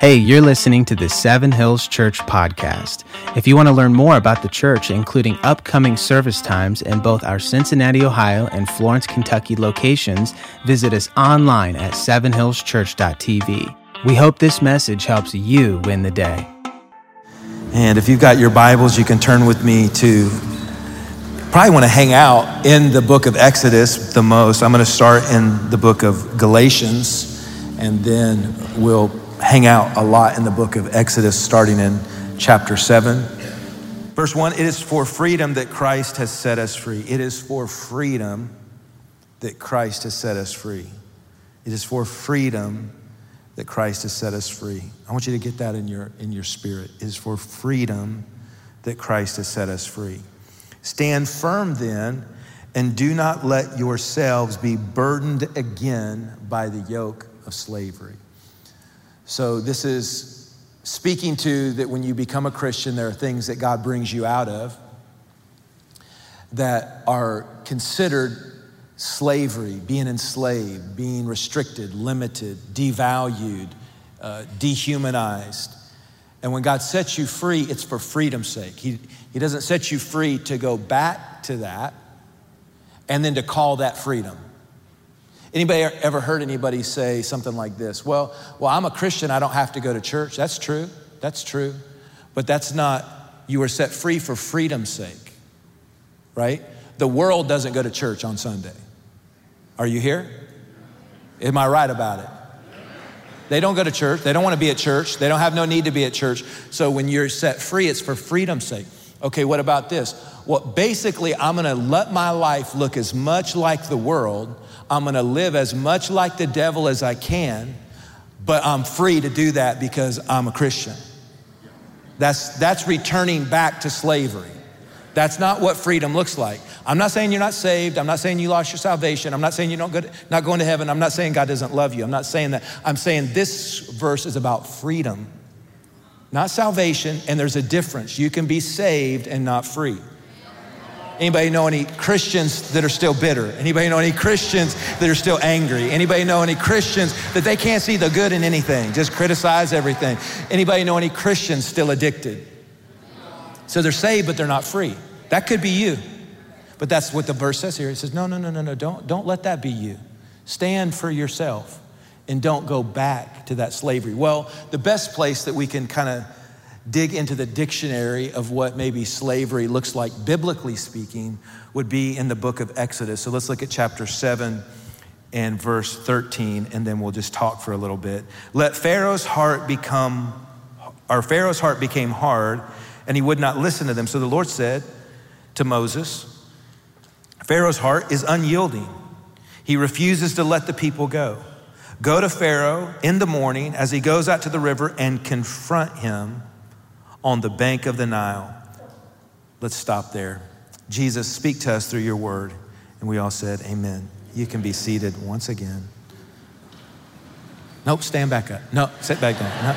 Hey, you're listening to the Seven Hills Church podcast. If you want to learn more about the church, including upcoming service times in both our Cincinnati, Ohio and Florence, Kentucky locations, visit us online at sevenhillschurch.tv. We hope this message helps you win the day. And if you've got your Bibles, you can turn with me to probably want to hang out in the book of Exodus the most. I'm going to start in the book of Galatians, and then we'll hang out a lot in the book of Exodus, starting in chapter 7. Verse 1 It is for freedom that Christ has set us free. It is for freedom that Christ has set us free. It is for freedom that Christ has set us free. I want you to get that in your, in your spirit. It is for freedom that Christ has set us free. Stand firm then, and do not let yourselves be burdened again by the yoke of slavery. So, this is speaking to that when you become a Christian, there are things that God brings you out of that are considered slavery, being enslaved, being restricted, limited, devalued, uh, dehumanized. And when God sets you free, it's for freedom's sake. He, he doesn't set you free to go back to that and then to call that freedom. Anybody ever heard anybody say something like this? Well, well, I'm a Christian, I don't have to go to church. That's true. That's true. But that's not you were set free for freedom's sake. Right? The world doesn't go to church on Sunday. Are you here? Am I right about it? They don't go to church. They don't want to be at church. They don't have no need to be at church. So when you're set free, it's for freedom's sake. Okay, what about this? Well, basically, I'm going to let my life look as much like the world I'm gonna live as much like the devil as I can, but I'm free to do that because I'm a Christian. That's, that's returning back to slavery. That's not what freedom looks like. I'm not saying you're not saved. I'm not saying you lost your salvation. I'm not saying you're not, good, not going to heaven. I'm not saying God doesn't love you. I'm not saying that. I'm saying this verse is about freedom, not salvation, and there's a difference. You can be saved and not free. Anybody know any Christians that are still bitter? Anybody know any Christians that are still angry? Anybody know any Christians that they can't see the good in anything, just criticize everything? Anybody know any Christians still addicted? So they're saved, but they're not free. That could be you. But that's what the verse says here. It says, no, no, no, no, no, don't, don't let that be you. Stand for yourself and don't go back to that slavery. Well, the best place that we can kind of dig into the dictionary of what maybe slavery looks like, biblically speaking, would be in the book of Exodus. So let's look at chapter 7 and verse 13, and then we'll just talk for a little bit. Let Pharaoh's heart become, or Pharaoh's heart became hard, and he would not listen to them. So the Lord said to Moses, Pharaoh's heart is unyielding. He refuses to let the people go. Go to Pharaoh in the morning as he goes out to the river and confront him on the bank of the Nile. Let's stop there. Jesus, speak to us through your word. And we all said, Amen. You can be seated once again. Nope, stand back up. No, sit back down. No.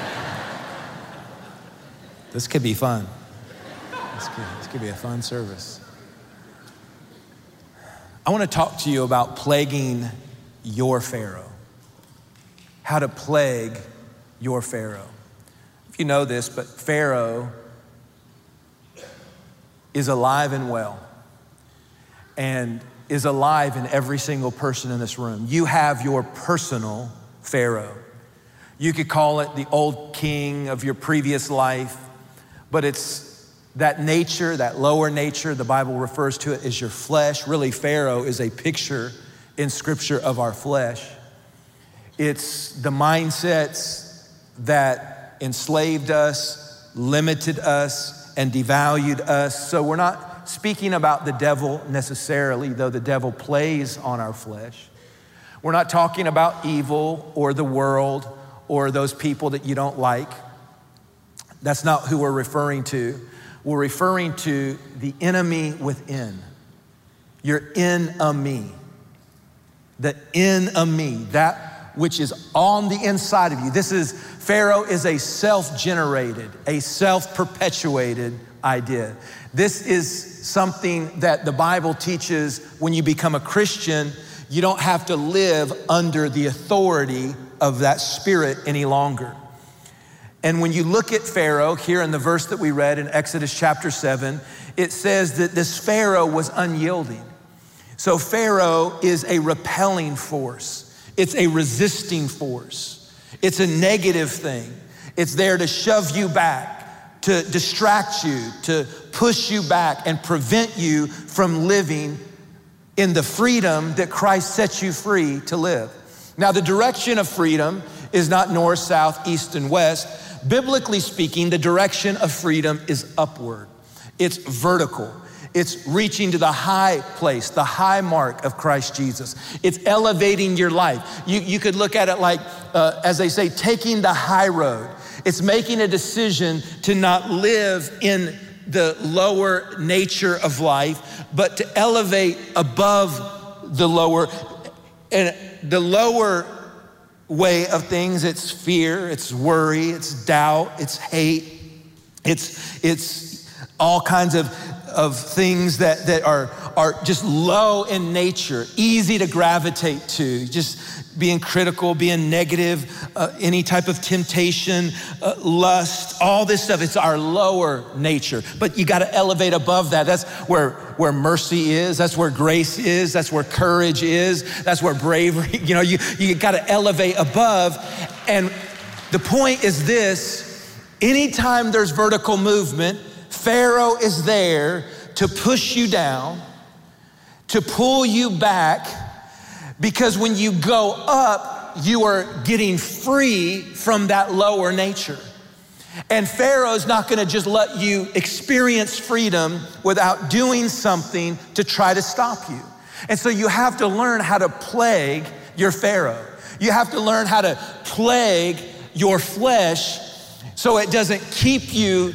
This could be fun. This could, this could be a fun service. I want to talk to you about plaguing your Pharaoh. How to plague your Pharaoh if you know this, but Pharaoh is alive and well and is alive in every single person in this room. You have your personal Pharaoh. You could call it the old king of your previous life, but it's that nature, that lower nature, the Bible refers to it as your flesh. Really, Pharaoh is a picture in Scripture of our flesh. It's the mindsets that enslaved us, limited us, and devalued us. So we're not speaking about the devil necessarily, though the devil plays on our flesh. We're not talking about evil or the world or those people that you don't like. That's not who we're referring to. We're referring to the enemy within. Your in enemy. The in enemy, that which is on the inside of you. This is Pharaoh is a self generated, a self perpetuated idea. This is something that the Bible teaches when you become a Christian, you don't have to live under the authority of that spirit any longer. And when you look at Pharaoh here in the verse that we read in Exodus chapter 7, it says that this Pharaoh was unyielding. So Pharaoh is a repelling force, it's a resisting force, it's a negative thing. It's there to shove you back, to distract you, to push you back, and prevent you from living in the freedom that Christ sets you free to live. Now, the direction of freedom is not north, south, east, and west. Biblically speaking, the direction of freedom is upward, it's vertical. It's reaching to the high place, the high mark of Christ Jesus. It's elevating your life. You, you could look at it like, uh, as they say, taking the high road. It's making a decision to not live in the lower nature of life, but to elevate above the lower. And the lower way of things, it's fear, it's worry, it's doubt, it's hate, it's, it's all kinds of, of things that, that are, are just low in nature, easy to gravitate to, just being critical, being negative, uh, any type of temptation, uh, lust, all this stuff. It's our lower nature. But you got to elevate above that. That's where, where mercy is. That's where grace is. That's where courage is. That's where bravery, you know, you, you got to elevate above. And the point is this anytime there's vertical movement, Pharaoh is there to push you down, to pull you back, because when you go up, you are getting free from that lower nature. And Pharaoh's not gonna just let you experience freedom without doing something to try to stop you. And so you have to learn how to plague your Pharaoh. You have to learn how to plague your flesh so it doesn't keep you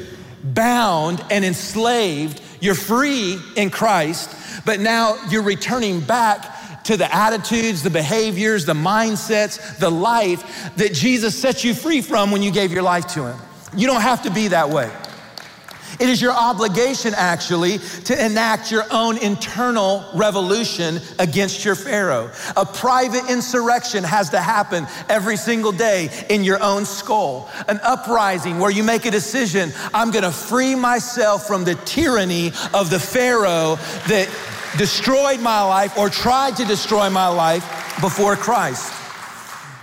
bound and enslaved. You're free in Christ, but now you're returning back to the attitudes, the behaviors, the mindsets, the life that Jesus set you free from when you gave your life to Him. You don't have to be that way. It is your obligation, actually, to enact your own internal revolution against your Pharaoh. A private insurrection has to happen every single day in your own skull. An uprising where you make a decision I'm gonna free myself from the tyranny of the Pharaoh that destroyed my life or tried to destroy my life before Christ.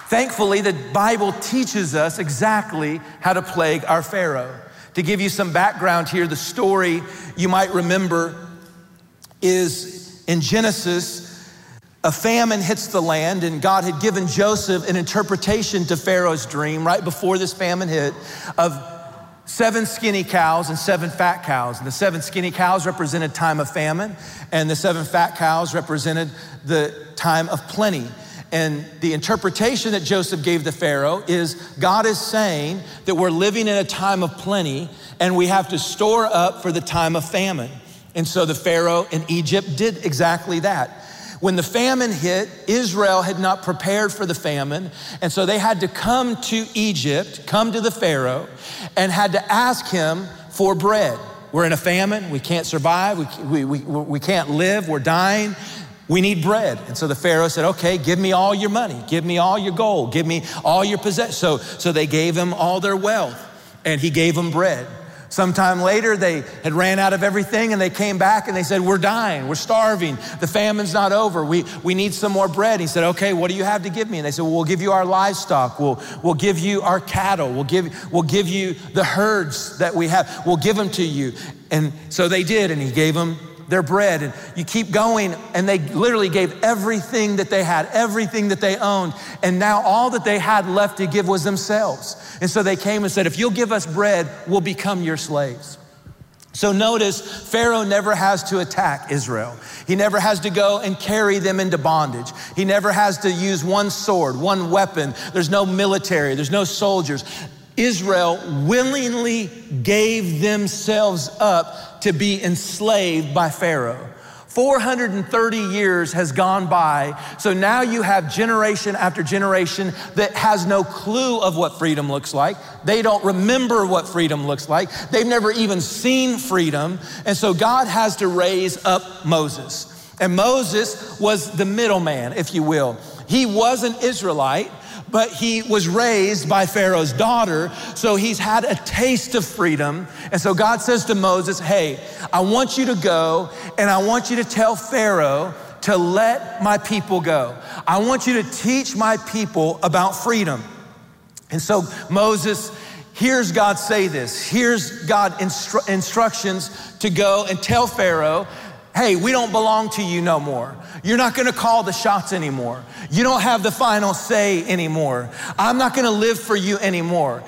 Thankfully, the Bible teaches us exactly how to plague our Pharaoh. To give you some background here, the story you might remember is in Genesis, a famine hits the land, and God had given Joseph an interpretation to Pharaoh's dream right before this famine hit of seven skinny cows and seven fat cows. And the seven skinny cows represented time of famine, and the seven fat cows represented the time of plenty. And the interpretation that Joseph gave the Pharaoh is God is saying that we're living in a time of plenty and we have to store up for the time of famine. And so the Pharaoh in Egypt did exactly that. When the famine hit, Israel had not prepared for the famine, and so they had to come to Egypt, come to the Pharaoh, and had to ask him for bread. We're in a famine, we can't survive, we, we, we, we can't live, we're dying. We need bread. And so the Pharaoh said, Okay, give me all your money, give me all your gold, give me all your possessions. So, so they gave him all their wealth, and he gave them bread. Sometime later, they had ran out of everything and they came back and they said, We're dying, we're starving, the famine's not over, we, we need some more bread. He said, Okay, what do you have to give me? And they said, Well, we'll give you our livestock, we'll, we'll give you our cattle, we'll give, we'll give you the herds that we have, we'll give them to you. And so they did, and he gave them their bread. And you keep going, and they literally gave everything that they had, everything that they owned. And now all that they had left to give was themselves. And so they came and said, If you'll give us bread, we'll become your slaves. So notice, Pharaoh never has to attack Israel. He never has to go and carry them into bondage. He never has to use one sword, one weapon. There's no military, there's no soldiers. Israel willingly gave themselves up to be enslaved by Pharaoh. 430 years has gone by, so now you have generation after generation that has no clue of what freedom looks like. They don't remember what freedom looks like. They've never even seen freedom. And so God has to raise up Moses. And Moses was the middleman, if you will. He was an Israelite, but he was raised by Pharaoh's daughter, so he's had a taste of freedom. And so God says to Moses, Hey, I want you to go and I want you to tell Pharaoh to let my people go. I want you to teach my people about freedom. And so Moses hears God say this. hears God instru- instructions to go and tell Pharaoh, hey, we don't belong to you no more. You're not gonna call the shots anymore. You don't have the final say anymore. I'm not gonna live for you anymore.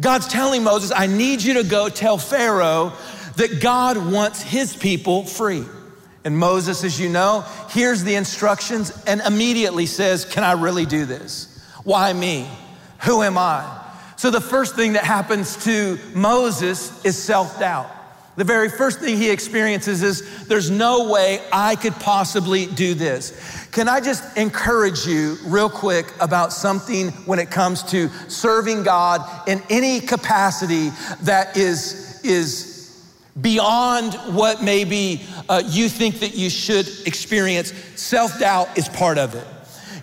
God's telling Moses, I need you to go tell Pharaoh that God wants his people free. And Moses, as you know, hears the instructions and immediately says, Can I really do this? Why me? Who am I? So the first thing that happens to Moses is self doubt. The very first thing he experiences is there's no way I could possibly do this. Can I just encourage you, real quick, about something when it comes to serving God in any capacity that is, is beyond what maybe uh, you think that you should experience. Self doubt is part of it.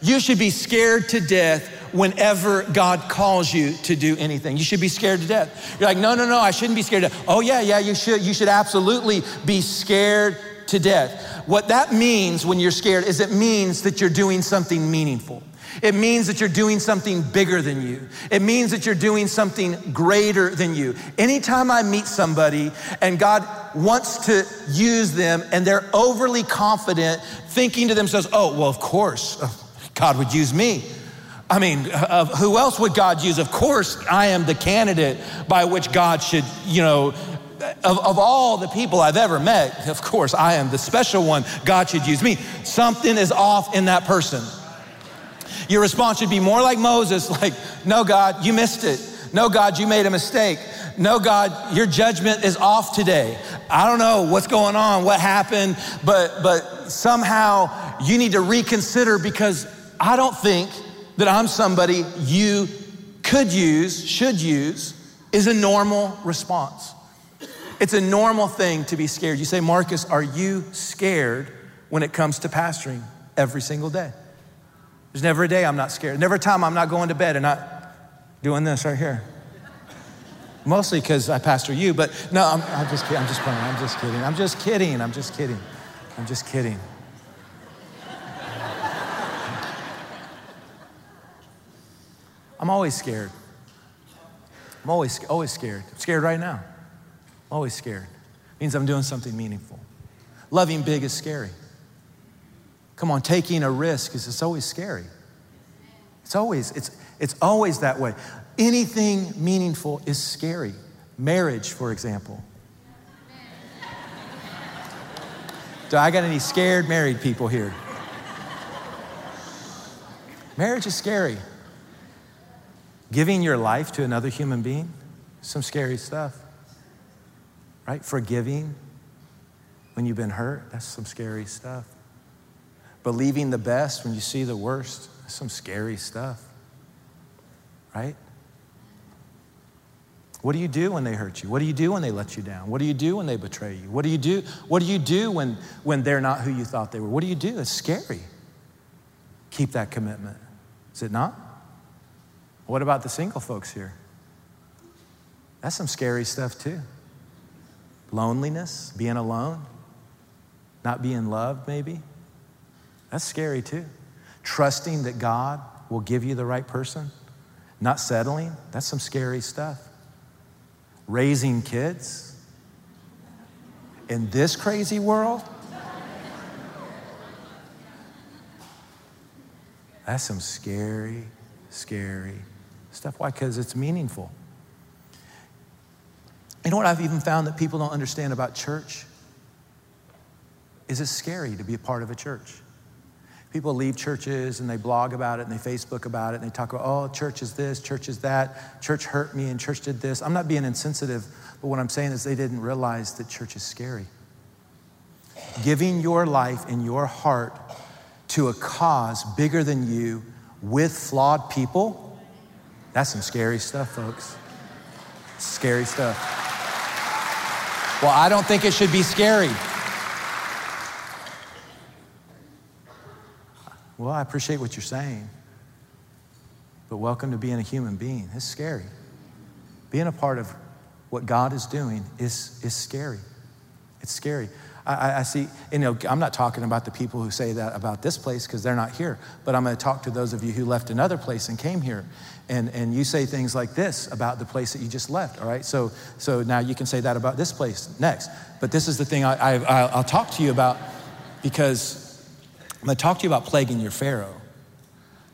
You should be scared to death whenever God calls you to do anything. You should be scared to death. You're like, no, no, no, I shouldn't be scared to death. Oh, yeah, yeah, you should. You should absolutely be scared to death. What that means when you're scared is it means that you're doing something meaningful. It means that you're doing something bigger than you. It means that you're doing something greater than you. Anytime I meet somebody and God wants to use them and they're overly confident, thinking to themselves, oh, well, of course, uh, God would use me. I mean, uh, who else would God use? Of course, I am the candidate by which God should, you know, of, of all the people I've ever met, of course, I am the special one. God should use me. Something is off in that person. Your response should be more like Moses, like, no, God, you missed it. No, God, you made a mistake. No, God, your judgment is off today. I don't know what's going on, what happened, but, but somehow you need to reconsider because I don't think that I'm somebody you could use, should use, is a normal response. It's a normal thing to be scared. You say, Marcus, are you scared when it comes to pastoring every single day? There's never a day I'm not scared. Never a time I'm not going to bed and not doing this right here. Mostly because I pastor you, but no, I'm, I'm just kidding. I'm just. I'm just kidding. I'm just kidding. I'm just kidding. I'm just kidding. I'm always scared. I'm always, always scared. I'm scared right now. I'm always scared. It means I'm doing something meaningful. Loving big is scary. Come on, taking a risk is it's always scary. It's always, it's, it's always that way. Anything meaningful is scary. Marriage, for example. Do I got any scared married people here? Marriage is scary. Giving your life to another human being, some scary stuff. Right? Forgiving when you've been hurt, that's some scary stuff. Believing the best when you see the worst, that's some scary stuff. Right? What do you do when they hurt you? What do you do when they let you down? What do you do when they betray you? What do you do? What do you do when, when they're not who you thought they were? What do you do? It's scary. Keep that commitment. Is it not? What about the single folks here? That's some scary stuff too. Loneliness, being alone, not being loved, maybe. That's scary too. Trusting that God will give you the right person, not settling, that's some scary stuff. Raising kids in this crazy world, that's some scary, scary stuff. Why? Because it's meaningful. You know what I've even found that people don't understand about church? Is it's scary to be a part of a church. People leave churches and they blog about it and they Facebook about it and they talk about, oh, church is this, church is that, church hurt me and church did this. I'm not being insensitive, but what I'm saying is they didn't realize that church is scary. Giving your life and your heart to a cause bigger than you with flawed people that's some scary stuff, folks. Scary stuff. Well, I don't think it should be scary. Well, I appreciate what you're saying. But welcome to being a human being. It's scary. Being a part of what God is doing is, is scary. It's scary. I, I, see, you know, I'm not talking about the people who say that about this place because they're not here, but I'm going to talk to those of you who left another place and came here. And, and you say things like this about the place that you just left, all right? So, so now you can say that about this place next. But this is the thing I, I, I'll talk to you about because I'm going to talk to you about plaguing your Pharaoh.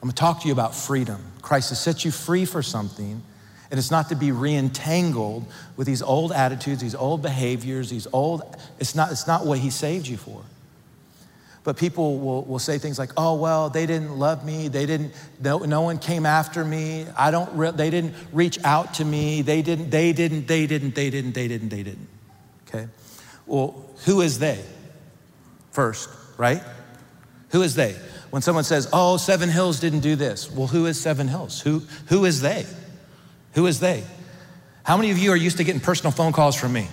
I'm going to talk to you about freedom. Christ has set you free for something and it's not to be reentangled with these old attitudes, these old behaviors, these old, it's not, it's not what he saved you for. But people will, will say things like, oh, well, they didn't love me. They didn't, no, no one came after me. I don't, re- they didn't reach out to me. They didn't, they didn't, they didn't, they didn't, they didn't, they didn't. Okay? Well, who is they? First, right? Who is they? When someone says, oh, Seven Hills didn't do this, well, who is Seven Hills? Who, who is they? Who is they? How many of you are used to getting personal phone calls from me?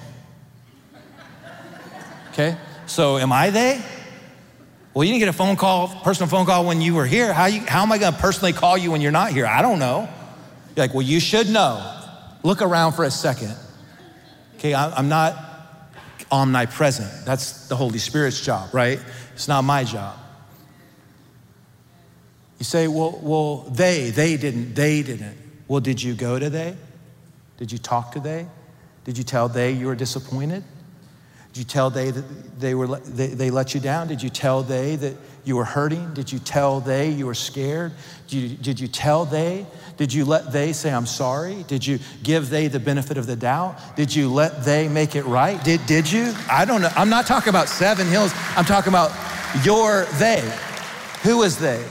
Okay, so am I they? Well, you didn't get a phone call, personal phone call when you were here. How, you, how am I to personally call you when you're not here? I don't know. You're like, well, you should know. Look around for a second. Okay, I, I'm not omnipresent. That's the Holy Spirit's job, right? It's not my job. You say, well, well, they, they didn't, they didn't. Well, did you go to they? Did you talk to they? Did you tell they you were disappointed? Did you tell they that they, were, they, they let you down? Did you tell they that you were hurting? Did you tell they you were scared? Did you, did you tell they? Did you let they say, I'm sorry? Did you give they the benefit of the doubt? Did you let they make it right? Did, did you? I don't know. I'm not talking about Seven Hills. I'm talking about your they. Who is they?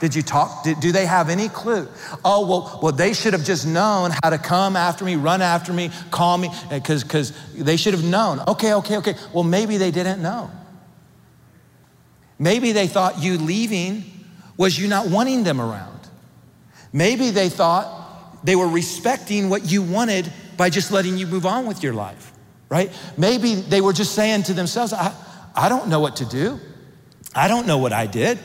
Did you talk? Did, do they have any clue? Oh, well, well, they should have just known how to come after me, run after me, call me, eh, because because they should have known. Okay, okay, okay. Well, maybe they didn't know. Maybe they thought you leaving was you not wanting them around. Maybe they thought they were respecting what you wanted by just letting you move on with your life, right? Maybe they were just saying to themselves, I, I don't know what to do. I don't know what I did.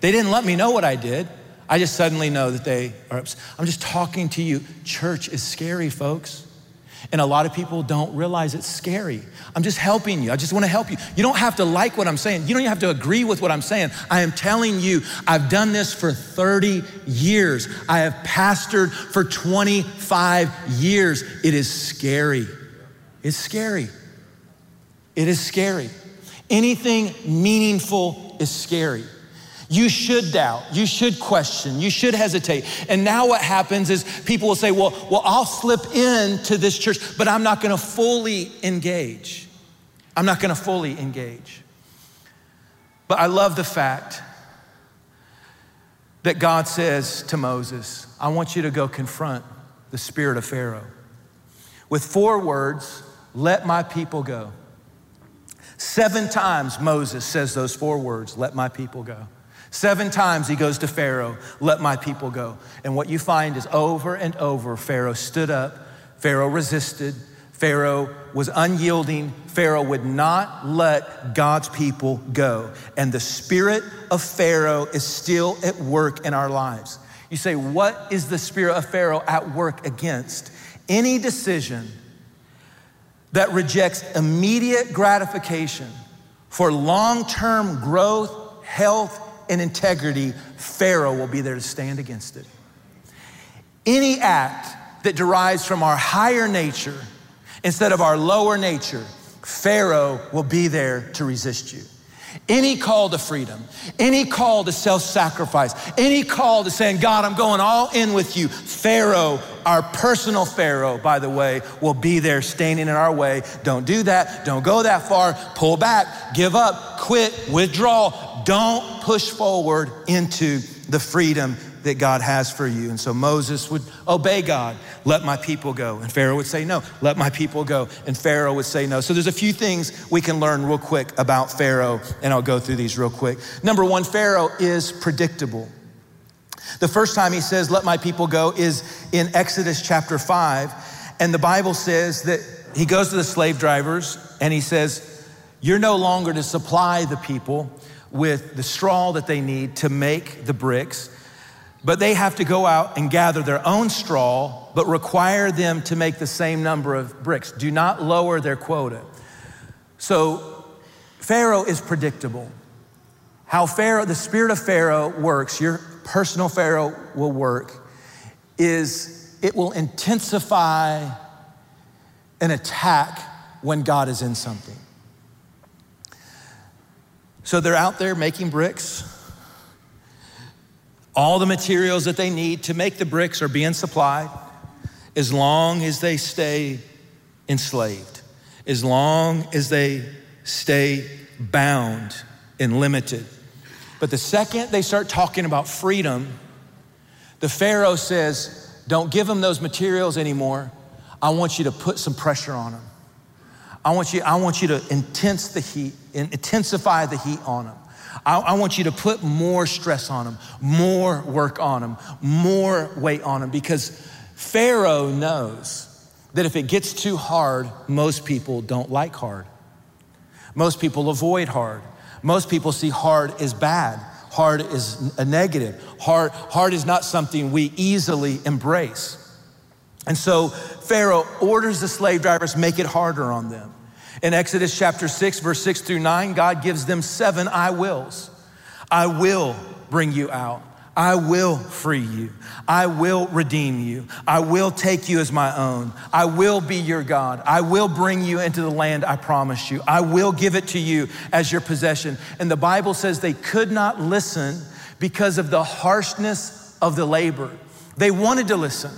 They didn't let me know what I did. I just suddenly know that they are upset. I'm just talking to you. Church is scary, folks. And a lot of people don't realize it's scary. I'm just helping you. I just want to help you. You don't have to like what I'm saying. You don't even have to agree with what I'm saying. I am telling you, I've done this for 30 years. I have pastored for 25 years. It is scary. It's scary. It is scary. Anything meaningful is scary. You should doubt. You should question. You should hesitate. And now what happens is people will say, well, well I'll slip into this church, but I'm not going to fully engage. I'm not going to fully engage. But I love the fact that God says to Moses, I want you to go confront the spirit of Pharaoh. With four words, let my people go. Seven times Moses says those four words, let my people go. Seven times he goes to Pharaoh, let my people go. And what you find is over and over, Pharaoh stood up, Pharaoh resisted, Pharaoh was unyielding, Pharaoh would not let God's people go. And the spirit of Pharaoh is still at work in our lives. You say, what is the spirit of Pharaoh at work against? Any decision that rejects immediate gratification for long term growth, health, and integrity, Pharaoh will be there to stand against it. Any act that derives from our higher nature instead of our lower nature, Pharaoh will be there to resist you. Any call to freedom, any call to self sacrifice, any call to saying, God, I'm going all in with you, Pharaoh, our personal Pharaoh, by the way, will be there standing in our way. Don't do that. Don't go that far. Pull back, give up, quit, withdraw, don't push forward into the freedom that God has for you. And so Moses would obey God, let my people go. And Pharaoh would say, no, let my people go. And Pharaoh would say no. So there's a few things we can learn real quick about Pharaoh, and I'll go through these real quick. Number one, Pharaoh is predictable. The first time he says, let my people go, is in Exodus chapter 5. And the Bible says that he goes to the slave drivers and he says, You're no longer to supply the people with the straw that they need to make the bricks. but they have to go out and gather their own straw, but require them to make the same number of bricks. Do not lower their quota. So Pharaoh is predictable. How Pharaoh, the spirit of Pharaoh works, your personal Pharaoh will work, is it will intensify an attack when God is in something. So they're out there making bricks. All the materials that they need to make the bricks are being supplied as long as they stay enslaved, as long as they stay bound and limited. But the second they start talking about freedom, the Pharaoh says, Don't give them those materials anymore. I want you to put some pressure on them. I want you, I want you to intense the heat, intensify the heat on them. I, I, want you to put more stress on them, more work on them, more weight on them, because Pharaoh knows that if it gets too hard, most people don't like hard. Most people avoid hard. Most people see hard as bad. Hard is a negative. Hard, hard is not something we easily embrace. And so Pharaoh orders the slave drivers make it harder on them. In Exodus chapter 6, verse 6 through 9, God gives them seven I wills. I will bring you out. I will free you. I will redeem you. I will take you as my own. I will be your God. I will bring you into the land I promised you. I will give it to you as your possession. And the Bible says they could not listen because of the harshness of the labor. They wanted to listen.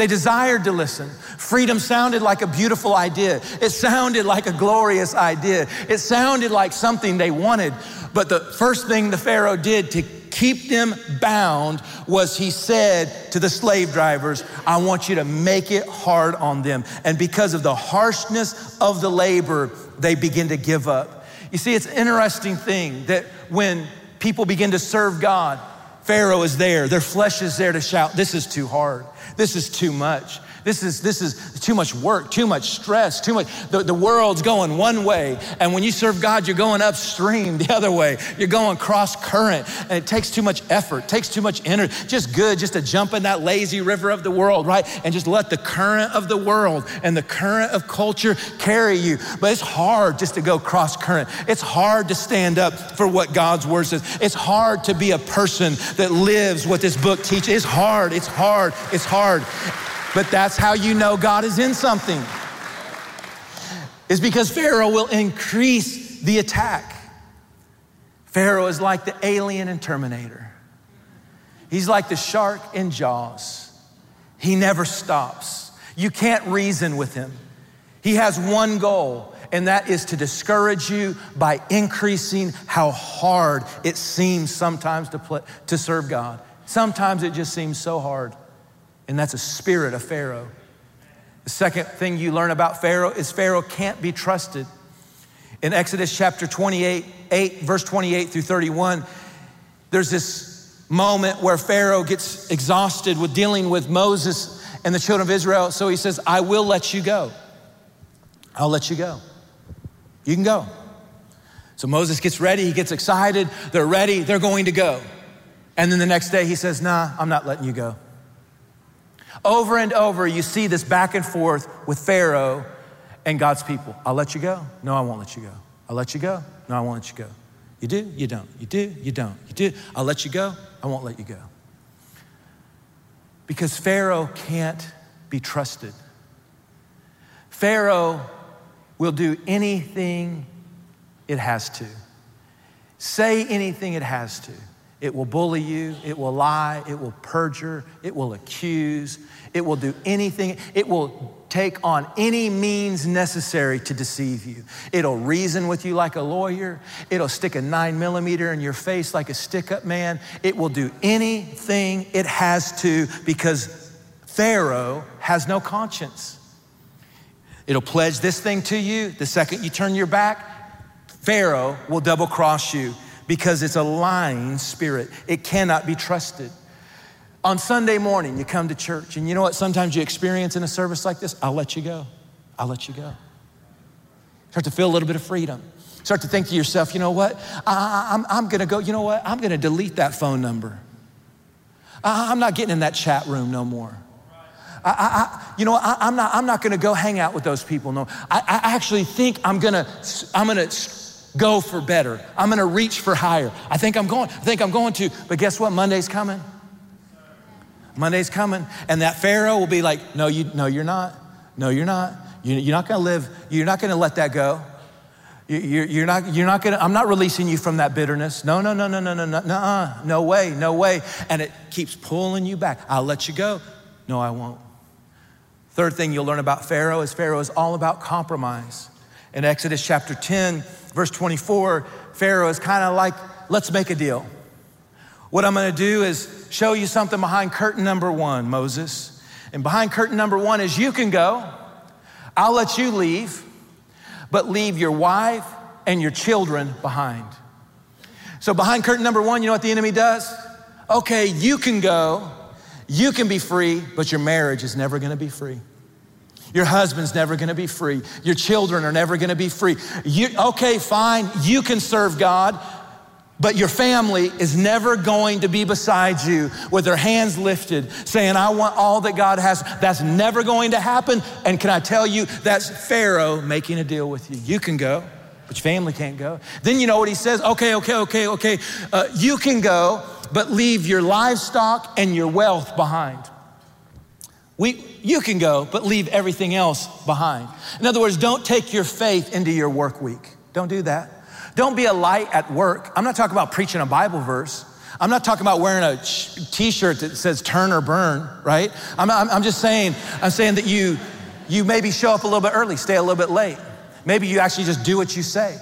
They desired to listen. Freedom sounded like a beautiful idea. It sounded like a glorious idea. It sounded like something they wanted. But the first thing the Pharaoh did to keep them bound was he said to the slave drivers, I want you to make it hard on them. And because of the harshness of the labor, they begin to give up. You see, it's an interesting thing that when people begin to serve God, Pharaoh is there, their flesh is there to shout, This is too hard. This is too much. This is, this is too much work, too much stress, too much. The, the world's going one way, and when you serve God, you're going upstream the other way. You're going cross current, and it takes too much effort, takes too much energy. Just good just to jump in that lazy river of the world, right? And just let the current of the world and the current of culture carry you. But it's hard just to go cross current. It's hard to stand up for what God's word says. It's hard to be a person that lives what this book teaches. It's hard, it's hard, it's hard. But that's how you know God is in something. Is because Pharaoh will increase the attack. Pharaoh is like the alien in Terminator. He's like the shark in Jaws. He never stops. You can't reason with him. He has one goal, and that is to discourage you by increasing how hard it seems sometimes to, play, to serve God. Sometimes it just seems so hard and that's a spirit of Pharaoh. The second thing you learn about Pharaoh is Pharaoh can't be trusted. In Exodus chapter 28, 8, verse 28 through 31, there's this moment where Pharaoh gets exhausted with dealing with Moses and the children of Israel. So he says, I will let you go. I'll let you go. You can go. So Moses gets ready, he gets excited, they're ready, they're going to go. And then the next day he says, Nah, I'm not letting you go. Over and over, you see this back and forth with Pharaoh and God's people. I'll let you go. No, I won't let you go. I'll let you go. No, I won't let you go. You do, you don't. You do, you don't. You do. I'll let you go. I won't let you go. Because Pharaoh can't be trusted. Pharaoh will do anything it has to, say anything it has to. It will bully you. It will lie. It will perjure. It will accuse. It will do anything. It will take on any means necessary to deceive you. It'll reason with you like a lawyer. It'll stick a nine millimeter in your face like a stick up man. It will do anything it has to because Pharaoh has no conscience. It'll pledge this thing to you. The second you turn your back, Pharaoh will double cross you because it's a lying spirit. It cannot be trusted. On Sunday morning, you come to church, and you know what sometimes you experience in a service like this? I'll let you go. I'll let you go. Start to feel a little bit of freedom. Start to think to yourself, you know what? I, am I'm, I'm gonna go, you know what? I'm gonna delete that phone number. I, am not getting in that chat room no more. I, I, you know, I, am not, I'm not going to go hang out with those people. No, I, I actually think I'm going to, I'm going to go for better. I'm going to reach for higher. I think I'm going, I think I'm going to. But guess what? Monday's coming. Monday's coming. And that Pharaoh will be like, no, you, no, you're not. No, you're not. You, you're not going to live. You're not going to let that go. You, you're not, you're not gonna, I'm not releasing you from that bitterness. No, no, no, no, no, no, no, no, no way, no way. And it keeps pulling you back. I'll let you go. No, I won't. Third thing you'll learn about Pharaoh is Pharaoh is all about compromise. In Exodus chapter 10, verse 24, Pharaoh is kind of like, let's make a deal. What I'm gonna do is show you something behind curtain number one, Moses. And behind curtain number one is you can go, I'll let you leave, but leave your wife and your children behind. So, behind curtain number one, you know what the enemy does? Okay, you can go, you can be free, but your marriage is never gonna be free. Your husband's never gonna be free. Your children are never gonna be free. You, okay, fine, you can serve God, but your family is never going to be beside you with their hands lifted, saying, I want all that God has. That's never going to happen. And can I tell you, that's Pharaoh making a deal with you. You can go, but your family can't go. Then you know what he says? Okay, okay, okay, okay. Uh, you can go, but leave your livestock and your wealth behind. We, you can go, but leave everything else behind. In other words, don't take your faith into your work week. Don't do that. Don't be a light at work. I'm not talking about preaching a Bible verse. I'm not talking about wearing a t-shirt that says turn or burn, right? I'm, I'm, I'm just saying, I'm saying that you, you maybe show up a little bit early, stay a little bit late. Maybe you actually just do what you say.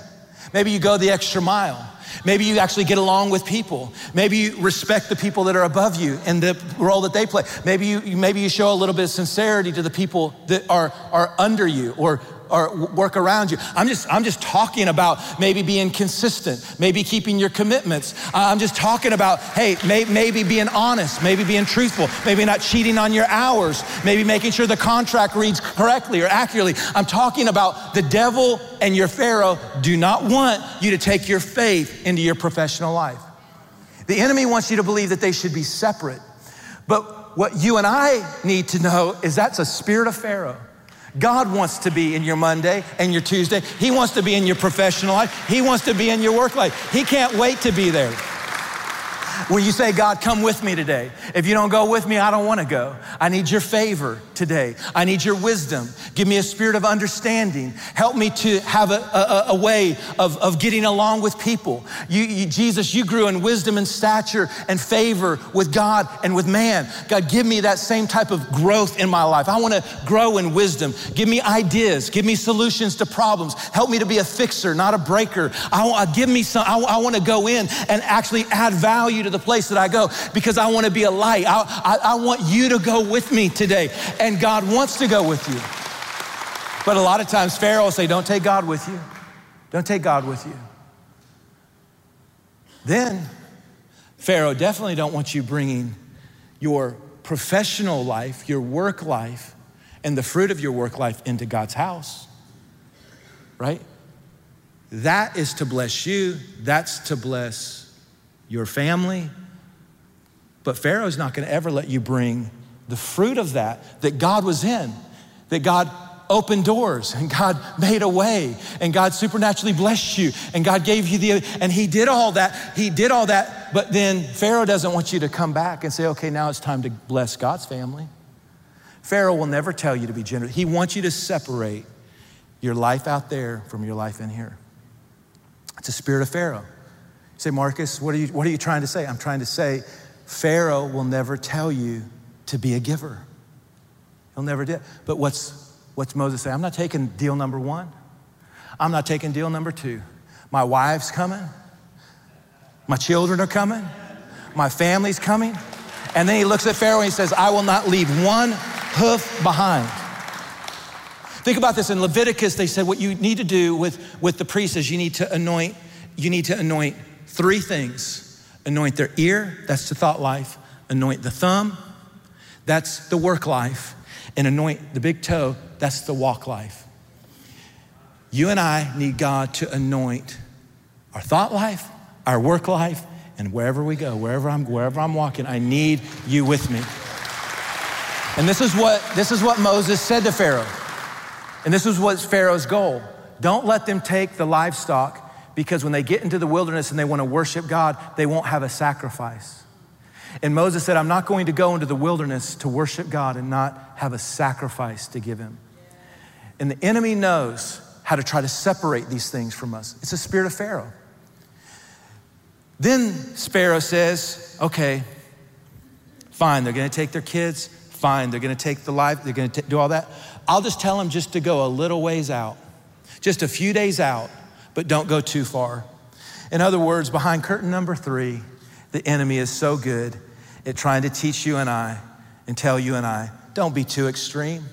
Maybe you go the extra mile. Maybe you actually get along with people. Maybe you respect the people that are above you and the role that they play. Maybe you, maybe you show a little bit of sincerity to the people that are, are under you or or work around you. I'm just, I'm just talking about maybe being consistent, maybe keeping your commitments. I'm just talking about, hey, may, maybe being honest, maybe being truthful, maybe not cheating on your hours, maybe making sure the contract reads correctly or accurately. I'm talking about the devil and your Pharaoh do not want you to take your faith into your professional life. The enemy wants you to believe that they should be separate. But what you and I need to know is that's a spirit of Pharaoh. God wants to be in your Monday and your Tuesday. He wants to be in your professional life. He wants to be in your work life. He can't wait to be there. When you say, God, come with me today? If you don't go with me, I don't want to go. I need your favor today. I need your wisdom. Give me a spirit of understanding. Help me to have a, a, a way of, of getting along with people. You, you, Jesus, you grew in wisdom and stature and favor with God and with man. God, give me that same type of growth in my life. I want to grow in wisdom. Give me ideas. Give me solutions to problems. Help me to be a fixer, not a breaker. I, give me some. I, I want to go in and actually add value to the place that I go because I want to be a light. I, I, I want you to go with me today. And God wants to go with you. But a lot of times, Pharaoh will say, Don't take God with you. Don't take God with you. Then, Pharaoh definitely don't want you bringing your professional life, your work life, and the fruit of your work life into God's house. Right? That is to bless you. That's to bless your family. But Pharaoh's not going to ever let you bring the fruit of that, that God was in, that God opened doors and God made a way and God supernaturally blessed you and God gave you the, and He did all that. He did all that. But then Pharaoh doesn't want you to come back and say, okay, now it's time to bless God's family. Pharaoh will never tell you to be generous. He wants you to separate your life out there from your life in here. It's a spirit of Pharaoh say, Marcus, what are, you, what are you trying to say? I'm trying to say, Pharaoh will never tell you to be a giver. He'll never do. it. But what's, what's Moses say? I'm not taking deal number one. I'm not taking deal number two. My wife's coming. My children are coming. My family's coming. And then he looks at Pharaoh and he says, I will not leave one hoof behind. Think about this in Leviticus, they said what you need to do with, with the priests is you need to anoint, you need to anoint three things anoint their ear, that's the thought life, anoint the thumb, that's the work life, and anoint the big toe, that's the walk life. You and I need God to anoint our thought life, our work life, And wherever we go, wherever I'm, wherever I'm walking, I need you with me. And this is what this is what Moses said to Pharaoh. And this was what Pharaoh's goal. Don't let them take the livestock because when they get into the wilderness and they want to worship God, they won't have a sacrifice. And Moses said, I'm not going to go into the wilderness to worship God and not have a sacrifice to give him. And the enemy knows how to try to separate these things from us. It's a spirit of Pharaoh. Then Pharaoh says, okay, fine, they're going to take their kids. Fine, they're going to take the life, they're going to do all that. I'll just tell them just to go a little ways out, just a few days out, but don't go too far. In other words, behind curtain number three, the enemy is so good at trying to teach you and I and tell you and I, don't be too extreme.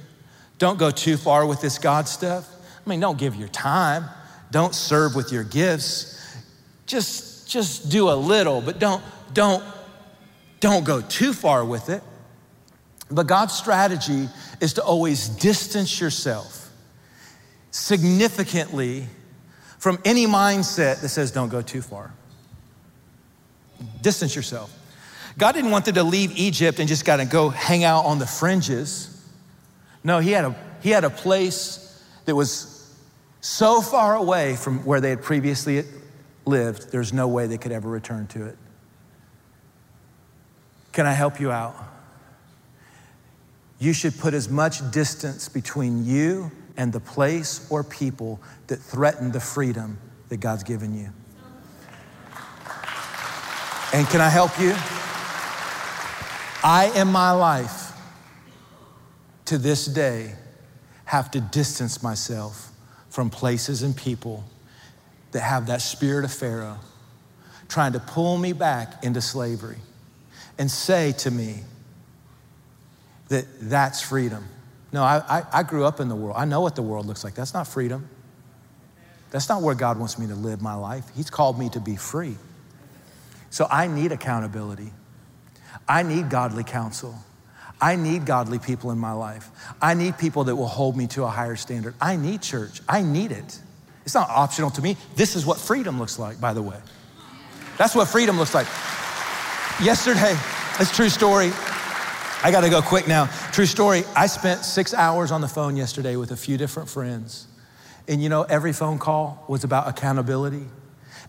Don't go too far with this God stuff. I mean, don't give your time. Don't serve with your gifts. Just, just do a little, but don't, don't, don't go too far with it. But God's strategy is to always distance yourself significantly from any mindset that says don't go too far. Distance yourself. God didn't want them to leave Egypt and just got to go hang out on the fringes. No, he had, a, he had a place that was so far away from where they had previously lived, there's no way they could ever return to it. Can I help you out? You should put as much distance between you and the place or people that threaten the freedom that God's given you. And can I help you? I, in my life, to this day, have to distance myself from places and people that have that spirit of Pharaoh trying to pull me back into slavery and say to me that that's freedom. No, I, I, I, grew up in the world. I know what the world looks like. That's not freedom. That's not where God wants me to live my life. He's called me to be free. So I need accountability. I need godly counsel. I need godly people in my life. I need people that will hold me to a higher standard. I need church. I need it. It's not optional to me. This is what freedom looks like, by the way. That's what freedom looks like. Yesterday, it's true story. I got to go quick now. True story. I spent six hours on the phone yesterday with a few different friends. And you know, every phone call was about accountability.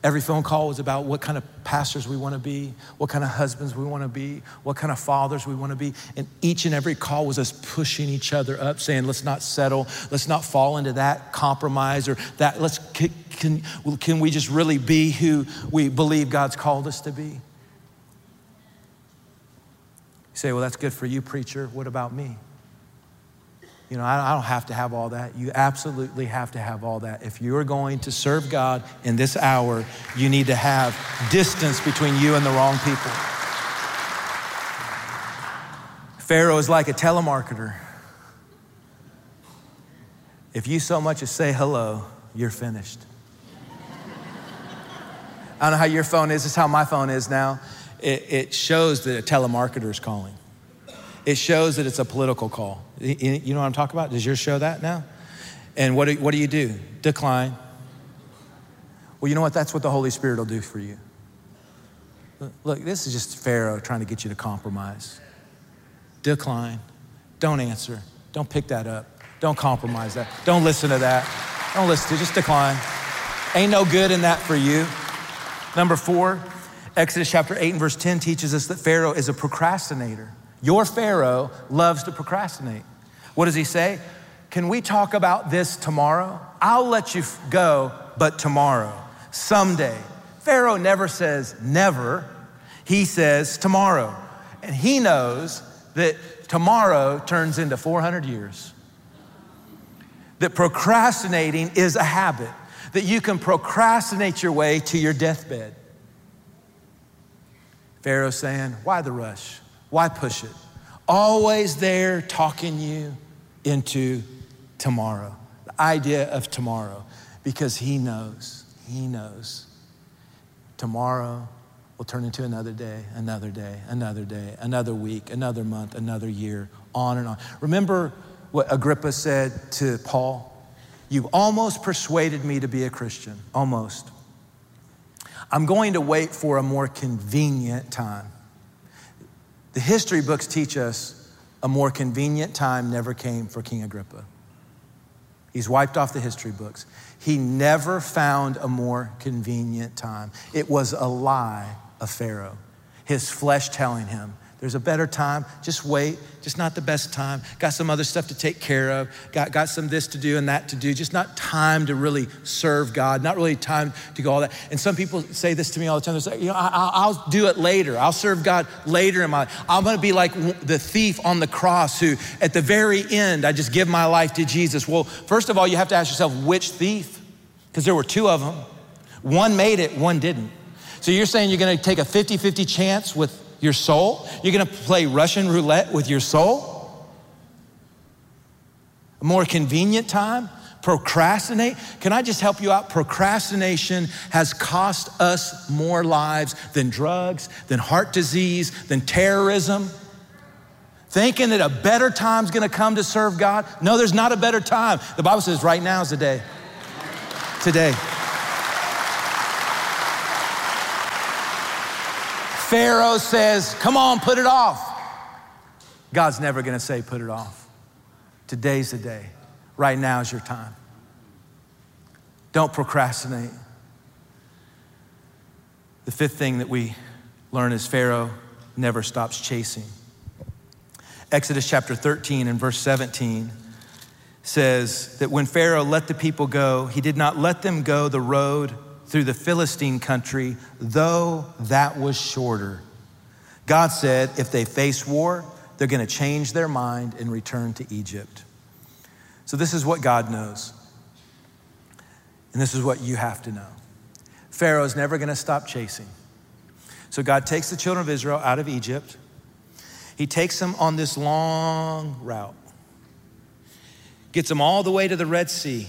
Every phone call was about what kind of pastors we want to be, what kind of husbands we want to be, what kind of fathers we want to be. And each and every call was us pushing each other up, saying, let's not settle, let's not fall into that compromise or that, let's, can, can, can we just really be who we believe God's called us to be? You say, well, that's good for you, preacher. What about me? You know, I don't have to have all that. You absolutely have to have all that. If you're going to serve God in this hour, you need to have distance between you and the wrong people. Pharaoh is like a telemarketer. If you so much as say hello, you're finished. I don't know how your phone is, it's how my phone is now it, it shows that a telemarketer is calling. It shows that it's a political call. You know what I'm talking about? Does yours show that now? And what do, what do you do? Decline. Well, you know what? That's what the Holy Spirit will do for you. Look, this is just Pharaoh trying to get you to compromise. Decline. Don't answer. Don't pick that up. Don't compromise that. Don't listen to that. Don't listen to Just decline. Ain't no good in that for you. Number four, Exodus chapter 8 and verse 10 teaches us that Pharaoh is a procrastinator. Your Pharaoh loves to procrastinate. What does he say? Can we talk about this tomorrow? I'll let you go, but tomorrow, someday. Pharaoh never says never, he says tomorrow. And he knows that tomorrow turns into 400 years. That procrastinating is a habit, that you can procrastinate your way to your deathbed. Pharaoh saying, Why the rush? Why push it? Always there talking you into tomorrow, the idea of tomorrow, because he knows, he knows tomorrow will turn into another day, another day, another day, another week, another month, another year, on and on. Remember what Agrippa said to Paul? You've almost persuaded me to be a Christian, almost. I'm going to wait for a more convenient time. The history books teach us a more convenient time never came for King Agrippa. He's wiped off the history books. He never found a more convenient time. It was a lie of Pharaoh, his flesh telling him there's a better time. Just wait. Just not the best time. Got some other stuff to take care of. Got, got some this to do and that to do. Just not time to really serve God. Not really time to go all that. And some people say this to me all the time. They say, you know, I, will do it later. I'll serve God later in my life. I'm going to be like the thief on the cross who, at the very end, I just give my life to Jesus. Well, first of all, you have to ask yourself, which thief? Because there were two of them. One made it, one didn't. So you're saying you're going to take a 50 50 chance with your soul? You're gonna play Russian roulette with your soul? A more convenient time? Procrastinate? Can I just help you out? Procrastination has cost us more lives than drugs, than heart disease, than terrorism. Thinking that a better time's gonna come to serve God? No, there's not a better time. The Bible says right now is the day. Today. Pharaoh says, Come on, put it off. God's never gonna say, Put it off. Today's the day. Right now is your time. Don't procrastinate. The fifth thing that we learn is Pharaoh never stops chasing. Exodus chapter 13 and verse 17 says that when Pharaoh let the people go, he did not let them go the road through the Philistine country, though that was shorter. God said if they face war, they're going to change their mind and return to Egypt. So, this is what God knows. And this is what you have to know Pharaoh's never going to stop chasing. So, God takes the children of Israel out of Egypt. He takes them on this long route, gets them all the way to the Red Sea.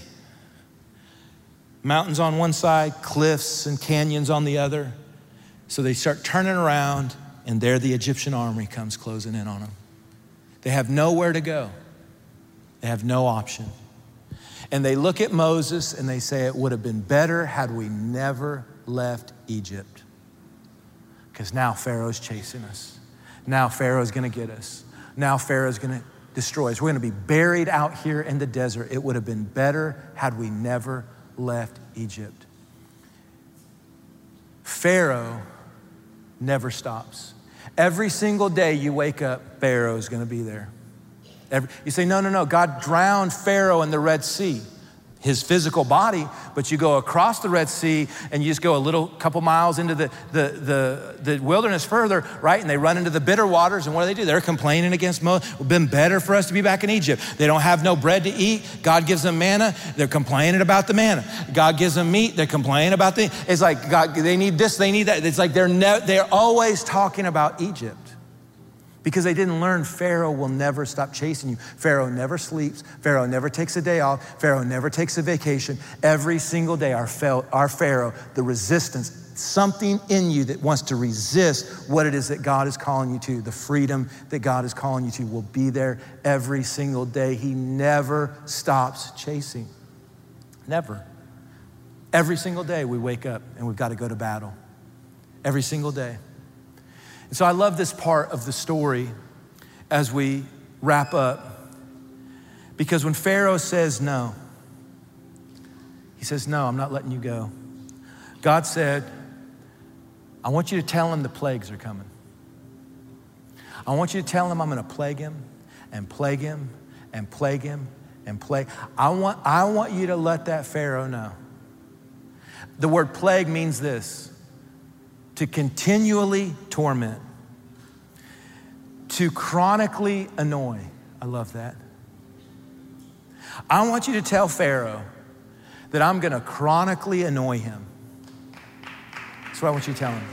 Mountains on one side, cliffs and canyons on the other. So they start turning around, and there the Egyptian army comes closing in on them. They have nowhere to go, they have no option. And they look at Moses and they say, It would have been better had we never left Egypt. Because now Pharaoh's chasing us. Now Pharaoh's gonna get us. Now Pharaoh's gonna destroy us. We're gonna be buried out here in the desert. It would have been better had we never left Egypt. Pharaoh never stops. Every single day you wake up, Pharaoh is going to be there. Every, you say, no, no, no. God drowned Pharaoh in the Red Sea his physical body, but you go across the Red Sea and you just go a little couple miles into the, the, the, the wilderness further, right? And they run into the bitter waters. And what do they do? They're complaining against Moses. It's been better for us to be back in Egypt. They don't have no bread to eat. God gives them manna. They're complaining about the manna. God gives them meat. They're complaining about the. It's like God. They need this. They need that. It's like they're ne- they're always talking about Egypt because they didn't learn Pharaoh will never stop chasing you. Pharaoh never sleeps. Pharaoh never takes a day off. Pharaoh never takes a vacation. Every single day, our, Pharaoh, the resistance, something in you that wants to resist what it is that God is calling you to, the freedom that God is calling you to, will be there every single day. He never stops chasing. Never. Every single day, we wake up and we've got to go to battle. Every single day. And so I love this part of the story as we wrap up. Because when Pharaoh says no, he says, No, I'm not letting you go. God said, I want you to tell him the plagues are coming. I want you to tell him I'm going to plague him and plague him and plague him and plague. I want, I want you to let that Pharaoh know. The word plague means this to continually torment, to chronically annoy. I love that. I want you to tell Pharaoh that I'm going to chronically annoy him. That's what I want you to tell him.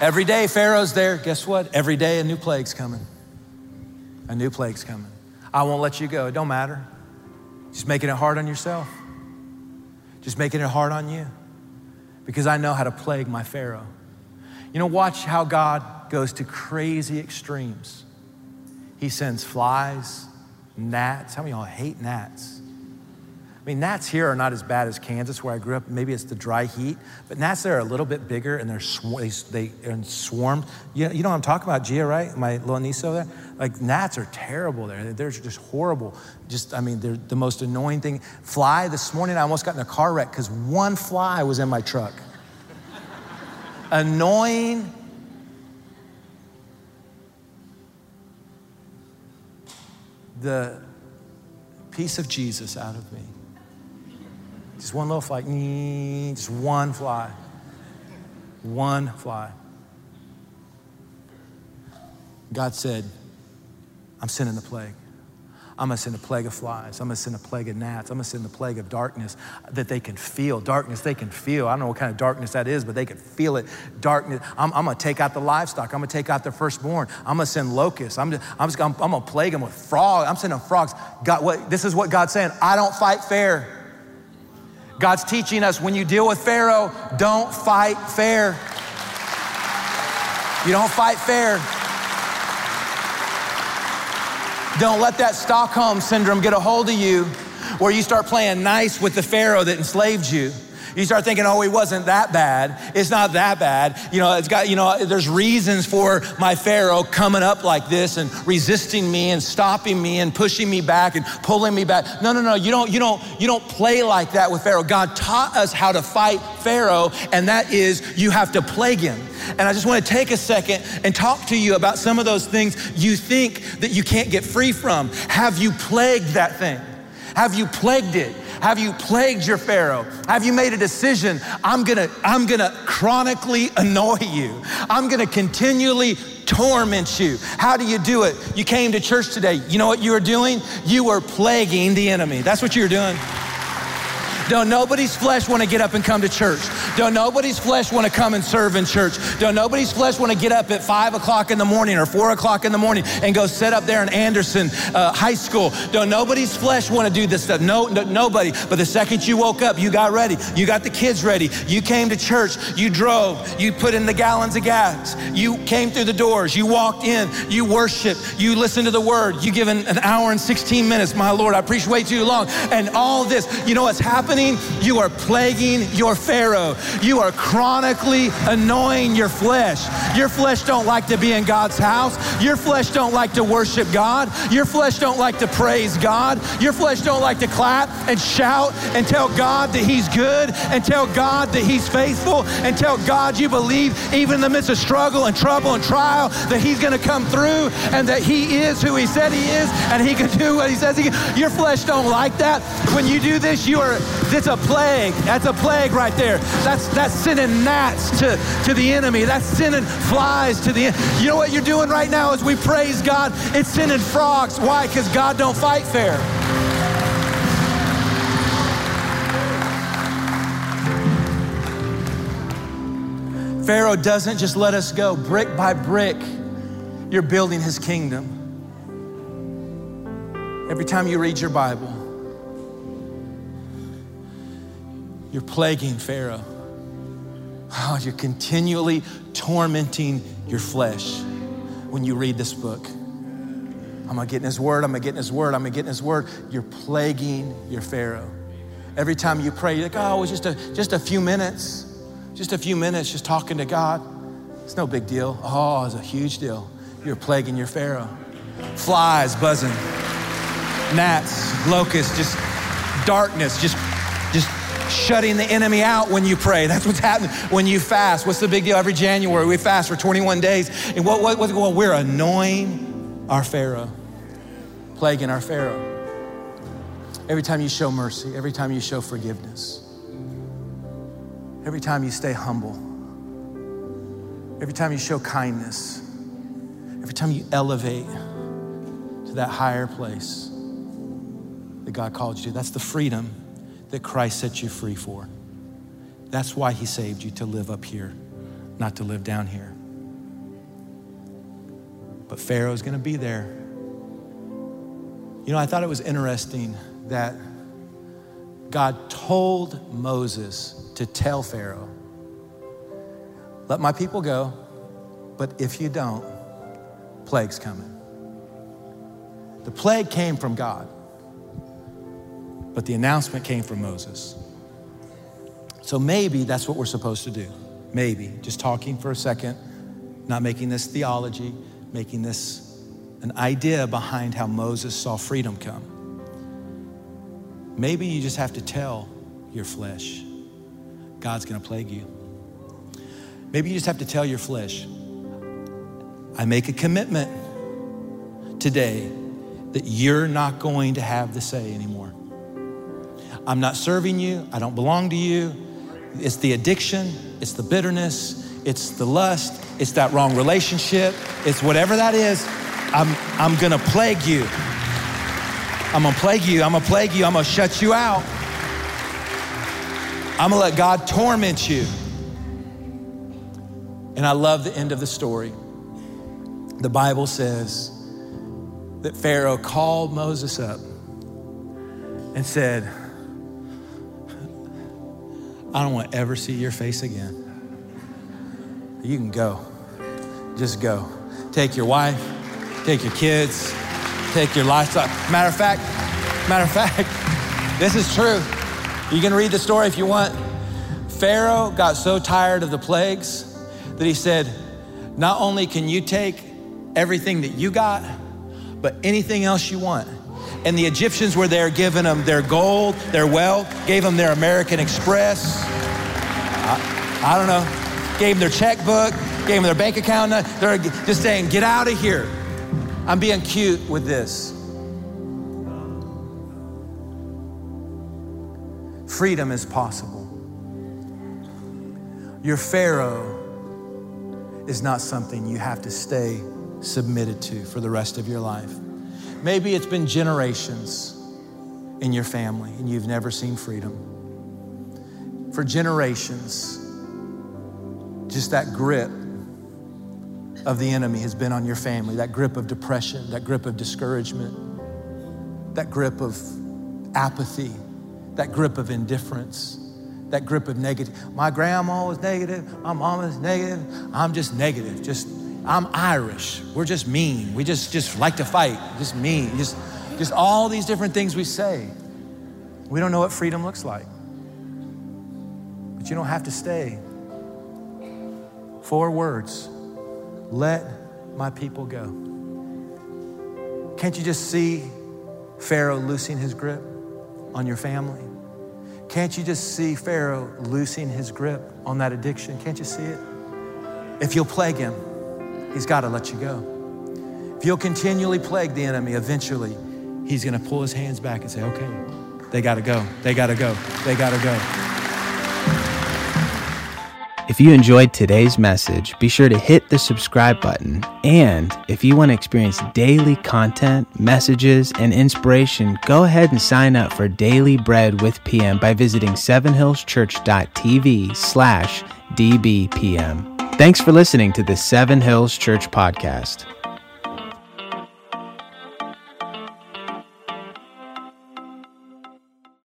Every day Pharaoh's there. Guess what? Every day a new plague's coming. A new plague's coming. I won't let you go. It don't matter. Just making it hard on yourself just making it hard on you because I know how to plague my Pharaoh. You know, watch how God goes to crazy extremes. He sends flies, gnats. How many of y'all hate gnats? I mean, gnats here are not as bad as Kansas, where I grew up. Maybe it's the dry heat, but gnats there are a little bit bigger and they're sw- they, they are swarmed. You, you know what I'm talking about, Gia, right? My little niece over there. Like gnats are terrible there. They're just horrible. Just, I mean, they're the most annoying thing. Fly. This morning, I almost got in a car wreck because one fly was in my truck. annoying. The peace of Jesus out of me. Just one little fly, mm, just one fly. One fly. God said, I'm sending the plague. I'm gonna send a plague of flies. I'm gonna send a plague of gnats. I'm gonna send a plague of darkness that they can feel. Darkness they can feel. I don't know what kind of darkness that is, but they can feel it. Darkness. I'm, I'm gonna take out the livestock. I'm gonna take out the firstborn. I'm gonna send locusts. I'm, just, I'm, just, I'm, I'm gonna plague them with frogs. I'm sending frogs. God, what, this is what God's saying. I don't fight fair. God's teaching us when you deal with Pharaoh, don't fight fair. You don't fight fair. Don't let that Stockholm syndrome get a hold of you where you start playing nice with the Pharaoh that enslaved you. You start thinking, oh, he wasn't that bad. It's not that bad. You know, it's got, you know, there's reasons for my Pharaoh coming up like this and resisting me and stopping me and pushing me back and pulling me back. No, no, no. You don't, you don't, you don't play like that with Pharaoh. God taught us how to fight Pharaoh, and that is you have to plague him. And I just want to take a second and talk to you about some of those things you think that you can't get free from. Have you plagued that thing? Have you plagued it? Have you plagued your Pharaoh? Have you made a decision? I'm gonna, I'm gonna chronically annoy you. I'm gonna continually torment you. How do you do it? You came to church today. You know what you were doing? You were plaguing the enemy. That's what you were doing. Don't nobody's flesh want to get up and come to church. Don't nobody's flesh want to come and serve in church. Don't nobody's flesh want to get up at five o'clock in the morning or four o'clock in the morning and go sit up there in Anderson uh, High School. Don't nobody's flesh want to do this stuff. No, no, nobody. But the second you woke up, you got ready. You got the kids ready. You came to church. You drove. You put in the gallons of gas. You came through the doors. You walked in. You worshiped. You listened to the word. You given an hour and 16 minutes. My Lord, I preached way too long. And all this, you know what's happening? You are plaguing your Pharaoh. You are chronically annoying your flesh. Your flesh don't like to be in God's house. Your flesh don't like to worship God. Your flesh don't like to praise God. Your flesh don't like to clap and shout and tell God that he's good and tell God that he's faithful and tell God you believe even in the midst of struggle and trouble and trial that he's going to come through and that he is who he said he is and he can do what he says he can. Your flesh don't like that. When you do this, you are it's a plague. That's a plague right there. That's that's sending gnats to, to the enemy. That's sending flies to the You know what you're doing right now as we praise God? It's sending frogs. Why? Because God don't fight fair. Pharaoh doesn't just let us go brick by brick. You're building his kingdom. Every time you read your Bible, You're plaguing Pharaoh. Oh, you're continually tormenting your flesh when you read this book. I'm gonna get in his word, I'm gonna get in his word, I'm gonna get in his word. You're plaguing your Pharaoh. Every time you pray, you're like, oh, it was just a, just a few minutes, just a few minutes just talking to God. It's no big deal. Oh, it's a huge deal. You're plaguing your Pharaoh. Flies buzzing, gnats, locusts, just darkness, just, just shutting the enemy out when you pray. That's what's happening when you fast. What's the big deal? Every January we fast for 21 days. And what, what, what well, we're annoying our Pharaoh, plaguing our Pharaoh. Every time you show mercy, every time you show forgiveness, every time you stay humble, every time you show kindness, every time you elevate to that higher place that God called you to, that's the freedom that Christ set you free for. That's why he saved you to live up here, not to live down here. But Pharaoh's going to be there. You know, I thought it was interesting that God told Moses to tell Pharaoh, let my people go, but if you don't, plague's coming. The plague came from God. But the announcement came from Moses. So maybe that's what we're supposed to do. Maybe. Just talking for a second, not making this theology, making this an idea behind how Moses saw freedom come. Maybe you just have to tell your flesh, God's gonna plague you. Maybe you just have to tell your flesh, I make a commitment today that you're not going to have the say anymore. I'm not serving you, I don't belong to you. It's the addiction, it's the bitterness, it's the lust, it's that wrong relationship, it's whatever that is. I'm, I'm gonna plague you. I'm gonna plague you, I'm gonna plague you, I'm gonna shut you out. I'm gonna let God torment you. And I love the end of the story. The Bible says that Pharaoh called Moses up and said, I don't want to ever see your face again. You can go. Just go. Take your wife, take your kids, take your lifestyle. Matter of fact, matter of fact, this is true. You can read the story if you want. Pharaoh got so tired of the plagues that he said, Not only can you take everything that you got, but anything else you want. And the Egyptians were there giving them their gold, their wealth, gave them their American Express. I, I don't know. Gave them their checkbook, gave them their bank account. They're just saying, get out of here. I'm being cute with this. Freedom is possible. Your Pharaoh is not something you have to stay submitted to for the rest of your life. Maybe it's been generations in your family and you've never seen freedom. For generations, just that grip of the enemy has been on your family that grip of depression, that grip of discouragement, that grip of apathy, that grip of indifference, that grip of negative. My grandma was negative, my mom negative, I'm just negative, just I'm Irish. We're just mean. We just, just like to fight. Just mean. Just, just all these different things we say. We don't know what freedom looks like. But you don't have to stay. Four words let my people go. Can't you just see Pharaoh loosing his grip on your family? Can't you just see Pharaoh loosing his grip on that addiction? Can't you see it? If you'll plague him, he's got to let you go. If you'll continually plague the enemy, eventually he's going to pull his hands back and say, okay, they got to go. They got to go. They got to go. If you enjoyed today's message, be sure to hit the subscribe button. And if you want to experience daily content, messages, and inspiration, go ahead and sign up for Daily Bread with PM by visiting sevenhillschurch.tv slash dbpm. Thanks for listening to the Seven Hills Church podcast.